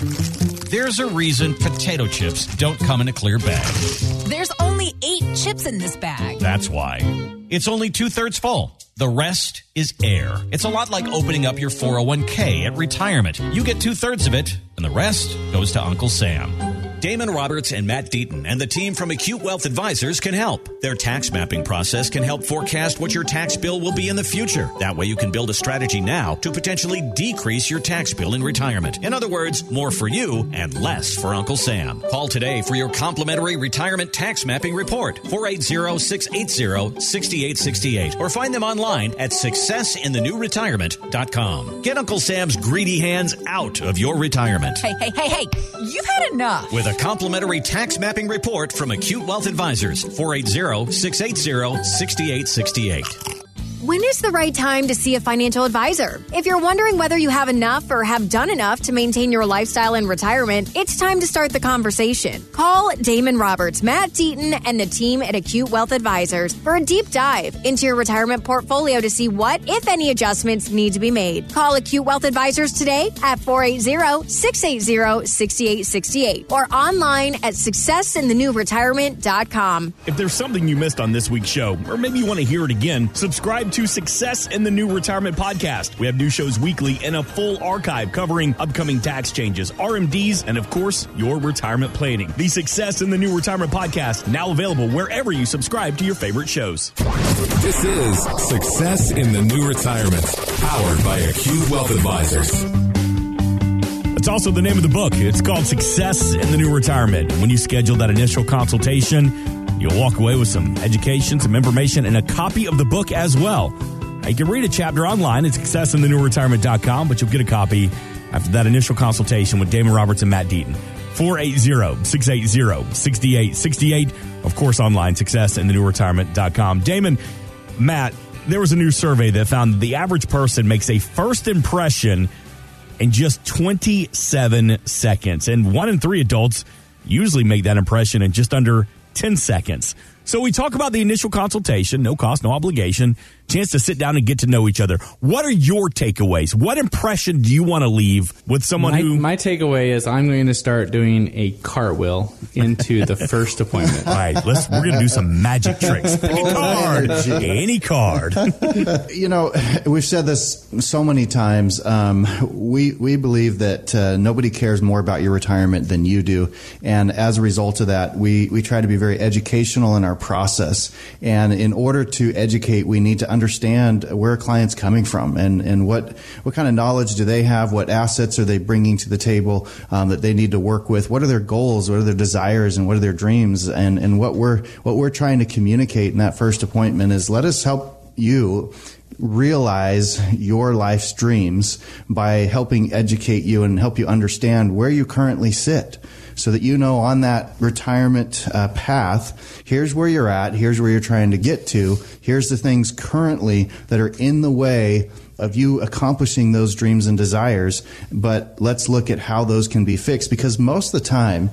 There's a reason potato chips don't come in a clear bag. There's only eight chips in this bag. That's why. It's only two thirds full. The rest is air. It's a lot like opening up your 401k at retirement. You get two thirds of it, and the rest goes to Uncle Sam. Damon Roberts and Matt Deaton and the team from Acute Wealth Advisors can help. Their tax mapping process can help forecast what your tax bill will be in the future. That way you can build a strategy now to potentially decrease your tax bill in retirement. In other words, more for you and less for Uncle Sam. Call today for your complimentary retirement tax mapping report. 480-680-6868 or find them online at successinthenewretirement.com. Get Uncle Sam's greedy hands out of your retirement. Hey, hey, hey, hey, you've had enough. With a complimentary tax mapping report from Acute Wealth Advisors, 480 680 6868. When is the right time to see a financial advisor? If you're wondering whether you have enough or have done enough to maintain your lifestyle in retirement, it's time to start the conversation. Call Damon Roberts, Matt Deaton, and the team at Acute Wealth Advisors for a deep dive into your retirement portfolio to see what, if any, adjustments need to be made. Call Acute Wealth Advisors today at 480-680-6868 or online at successinthenewretirement.com. If there's something you missed on this week's show, or maybe you want to hear it again, subscribe to Success in the New Retirement Podcast. We have new shows weekly and a full archive covering upcoming tax changes, RMDs, and of course, your retirement planning. The Success in the New Retirement Podcast, now available wherever you subscribe to your favorite shows. This is Success in the New Retirement, powered by Acute Wealth Advisors. It's also the name of the book. It's called Success in the New Retirement. When you schedule that initial consultation, you'll walk away with some education, some information, and a copy of the book as well. You can read a chapter online at successinthenewretirement.com, but you'll get a copy after that initial consultation with Damon Roberts and Matt Deaton. 480-680-6868. Of course, online, successinthenewretirement.com. Damon, Matt, there was a new survey that found that the average person makes a first impression in just 27 seconds. And one in three adults usually make that impression in just under 10 seconds. So we talk about the initial consultation, no cost, no obligation, chance to sit down and get to know each other. What are your takeaways? What impression do you want to leave with someone my, who my takeaway is I'm going to start doing a cartwheel into the first appointment. All right, let's we're gonna do some magic tricks. Pick a card. Any card. you know, we've said this so many times. Um, we we believe that uh, nobody cares more about your retirement than you do, and as a result of that, we we try to be very educational in our process. And in order to educate, we need to understand where a client's coming from and and what what kind of knowledge do they have, what assets are they bringing to the table um, that they need to work with, what are their goals, what are their desires, and what are their dreams, and and what we're what we're trying to communicate in that first appointment is let us help you realize your life's dreams by helping educate you and help you understand where you currently sit so that you know on that retirement uh, path, here's where you're at, here's where you're trying to get to, here's the things currently that are in the way of you accomplishing those dreams and desires. But let's look at how those can be fixed because most of the time,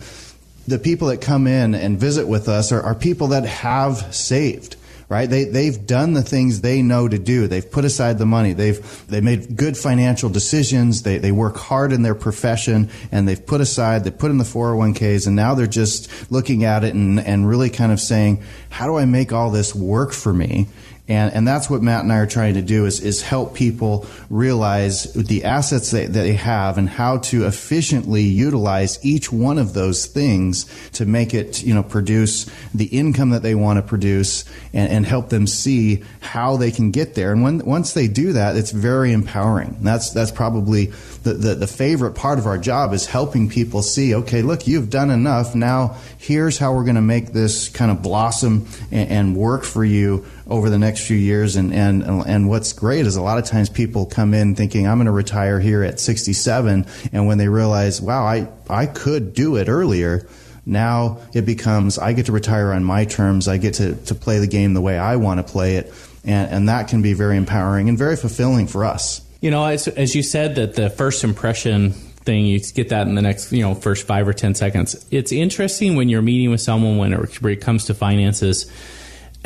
the people that come in and visit with us are, are people that have saved right? They they've done the things they know to do. They've put aside the money. They've they made good financial decisions. They they work hard in their profession and they've put aside. They put in the 401ks and now they're just looking at it and and really kind of saying, how do I make all this work for me? And, and that's what Matt and I are trying to do is, is help people realize the assets that, that they have and how to efficiently utilize each one of those things to make it, you know, produce the income that they want to produce and, and help them see how they can get there. And when, once they do that, it's very empowering. And that's, that's probably the, the, the favorite part of our job is helping people see, okay, look, you've done enough. Now here's how we're going to make this kind of blossom and, and work for you over the next few years. And, and, and what's great is a lot of times people come in thinking, I'm going to retire here at 67. And when they realize, wow, I, I could do it earlier. Now it becomes, I get to retire on my terms. I get to, to play the game the way I want to play it. And, and that can be very empowering and very fulfilling for us. You know, as, as you said, that the first impression thing, you get that in the next, you know, first five or 10 seconds. It's interesting when you're meeting with someone when it, when it comes to finances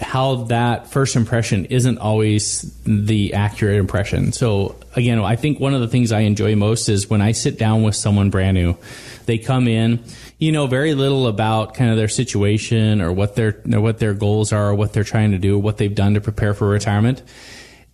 how that first impression isn't always the accurate impression. So again, I think one of the things I enjoy most is when I sit down with someone brand new. They come in, you know, very little about kind of their situation or what their what their goals are, or what they're trying to do, what they've done to prepare for retirement.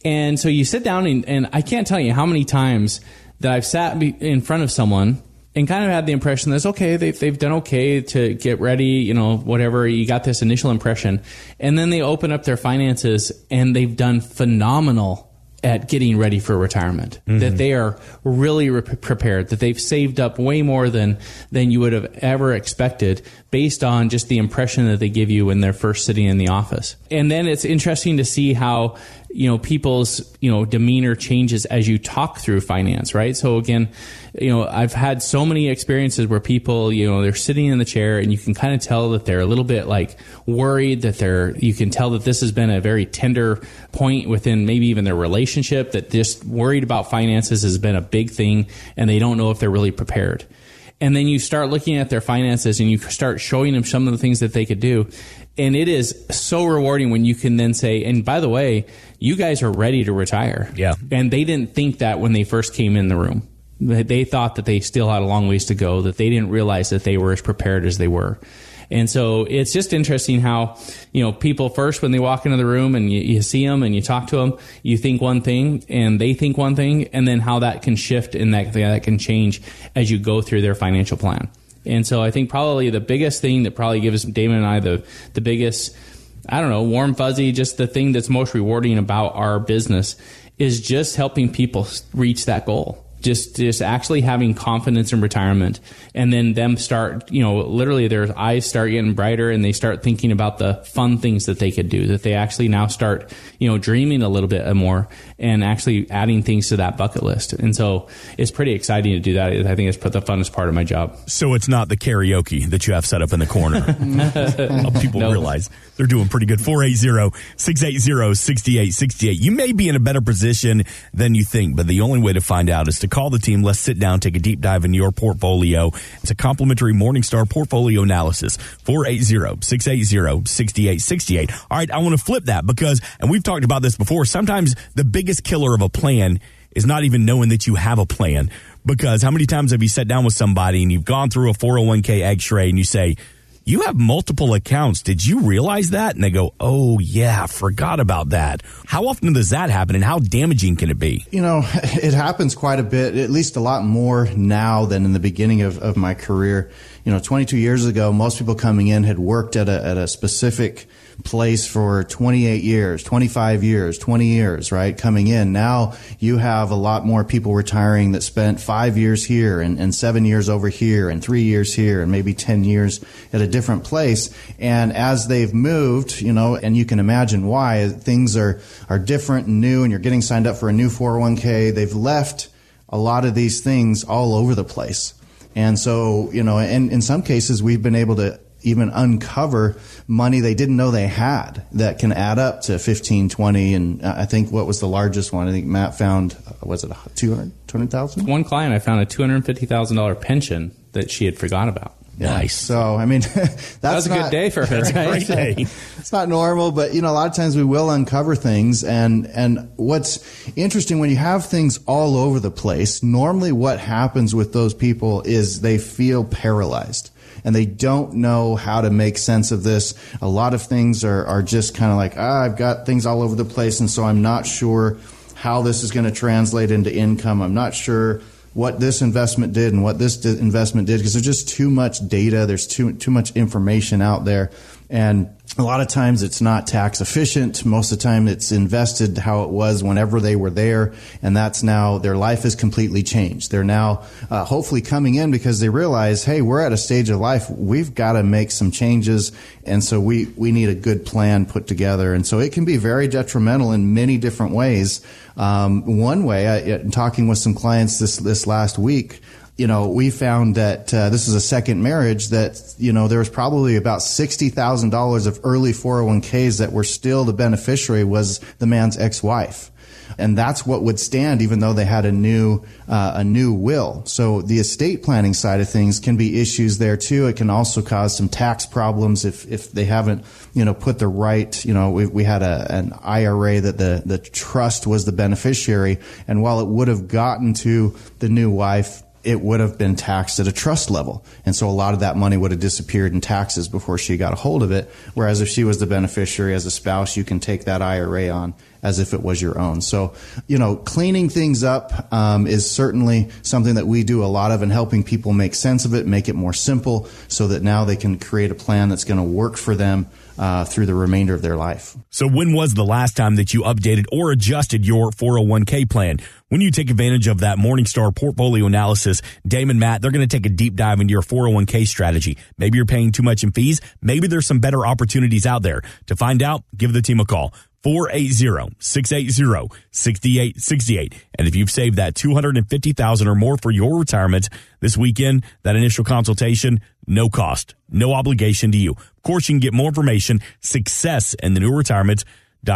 And so you sit down and, and I can't tell you how many times that I've sat in front of someone and kind of had the impression that okay, they've, they've done okay to get ready, you know, whatever. You got this initial impression. And then they open up their finances and they've done phenomenal at getting ready for retirement. Mm-hmm. That they are really re- prepared. That they've saved up way more than than you would have ever expected, based on just the impression that they give you when they're first sitting in the office. And then it's interesting to see how you know people's you know demeanor changes as you talk through finance right so again you know i've had so many experiences where people you know they're sitting in the chair and you can kind of tell that they're a little bit like worried that they're you can tell that this has been a very tender point within maybe even their relationship that just worried about finances has been a big thing and they don't know if they're really prepared and then you start looking at their finances and you start showing them some of the things that they could do and it is so rewarding when you can then say, and by the way, you guys are ready to retire. Yeah. And they didn't think that when they first came in the room. They thought that they still had a long ways to go, that they didn't realize that they were as prepared as they were. And so it's just interesting how, you know, people first, when they walk into the room and you, you, see them and you talk to them, you think one thing and they think one thing, and then how that can shift and that, that can change as you go through their financial plan. And so I think probably the biggest thing that probably gives Damon and I the the biggest I don't know, warm fuzzy, just the thing that's most rewarding about our business is just helping people reach that goal just just actually having confidence in retirement. And then them start you know literally their eyes start getting brighter and they start thinking about the fun things that they could do that they actually now start you know dreaming a little bit more and actually adding things to that bucket list. And so it's pretty exciting to do that. I think it's put the funnest part of my job. So it's not the karaoke that you have set up in the corner. People nope. realize they're doing pretty good. 480-680-6868 you may be in a better position than you think but the only way to find out is to call the team. Let's sit down, take a deep dive into your portfolio. It's a complimentary Morningstar portfolio analysis. 480-680-6868. All right, I want to flip that because, and we've talked about this before, sometimes the biggest killer of a plan is not even knowing that you have a plan. Because how many times have you sat down with somebody and you've gone through a 401k x-ray and you say, you have multiple accounts. Did you realize that? And they go, oh, yeah, forgot about that. How often does that happen and how damaging can it be? You know, it happens quite a bit, at least a lot more now than in the beginning of, of my career. You know, 22 years ago, most people coming in had worked at a, at a specific place for 28 years, 25 years, 20 years, right? Coming in. Now you have a lot more people retiring that spent five years here and, and seven years over here and three years here and maybe 10 years at a different place. And as they've moved, you know, and you can imagine why things are, are different and new and you're getting signed up for a new 401k, they've left a lot of these things all over the place. And so, you know, and in some cases, we've been able to even uncover money they didn't know they had that can add up to 15, 20. And I think what was the largest one? I think Matt found, uh, was it 200,000? One client, I found a $250,000 pension that she had forgot about. Yeah. Nice. So, I mean, that's that was a not, good day for her. That's right? a great day. it's not normal, but you know, a lot of times we will uncover things. And, and what's interesting when you have things all over the place, normally what happens with those people is they feel paralyzed and they don't know how to make sense of this. A lot of things are, are just kind of like, ah, I've got things all over the place, and so I'm not sure how this is going to translate into income. I'm not sure what this investment did and what this investment did because there's just too much data. There's too too much information out there, and a lot of times it's not tax efficient. Most of the time it's invested how it was whenever they were there. And that's now their life is completely changed. They're now uh, hopefully coming in because they realize, hey, we're at a stage of life. We've got to make some changes. And so we, we need a good plan put together. And so it can be very detrimental in many different ways. Um, one way, I, talking with some clients this, this last week, you know, we found that uh, this is a second marriage that, you know, there was probably about $60,000 of early 401ks that were still the beneficiary was the man's ex-wife. and that's what would stand even though they had a new uh, a new will. So the estate planning side of things can be issues there too. It can also cause some tax problems if if they haven't you know put the right you know we, we had a, an IRA that the the trust was the beneficiary, and while it would have gotten to the new wife it would have been taxed at a trust level. And so a lot of that money would have disappeared in taxes before she got a hold of it. Whereas if she was the beneficiary as a spouse, you can take that IRA on as if it was your own. So, you know, cleaning things up um, is certainly something that we do a lot of and helping people make sense of it, make it more simple so that now they can create a plan that's going to work for them uh, through the remainder of their life. So, when was the last time that you updated or adjusted your 401k plan? When you take advantage of that Morningstar portfolio analysis, Damon Matt, they're going to take a deep dive into your 401k strategy. Maybe you're paying too much in fees. Maybe there's some better opportunities out there. To find out, give the team a call. 480-680-6868. And if you've saved that 250,000 or more for your retirement this weekend, that initial consultation, no cost, no obligation to you. Of course, you can get more information, success in the new retirement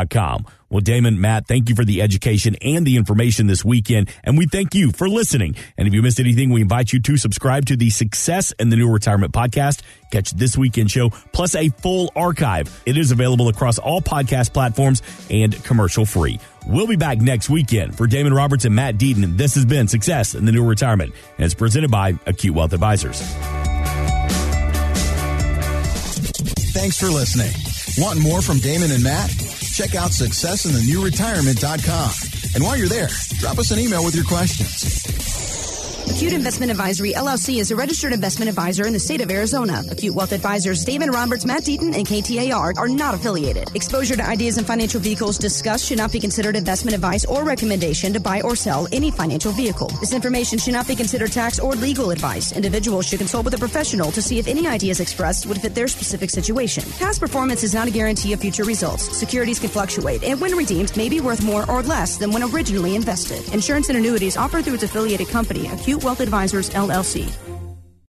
com. Well, Damon, Matt, thank you for the education and the information this weekend. And we thank you for listening. And if you missed anything, we invite you to subscribe to the Success and the New Retirement podcast. Catch this weekend show plus a full archive. It is available across all podcast platforms and commercial free. We'll be back next weekend for Damon Roberts and Matt Deaton. This has been Success in the New Retirement and it's presented by Acute Wealth Advisors. Thanks for listening. Want more from Damon and Matt? Check out successinthenewretirement.com. And while you're there, drop us an email with your questions. Acute Investment Advisory LLC is a registered investment advisor in the state of Arizona. Acute Wealth Advisors Damon Roberts, Matt Deaton, and KTAR are not affiliated. Exposure to ideas and financial vehicles discussed should not be considered investment advice or recommendation to buy or sell any financial vehicle. This information should not be considered tax or legal advice. Individuals should consult with a professional to see if any ideas expressed would fit their specific situation. Past performance is not a guarantee of future results. Securities can fluctuate, and when redeemed, may be worth more or less than when originally invested. Insurance and annuities offered through its affiliated company, Acute Wealth Advisors, LLC.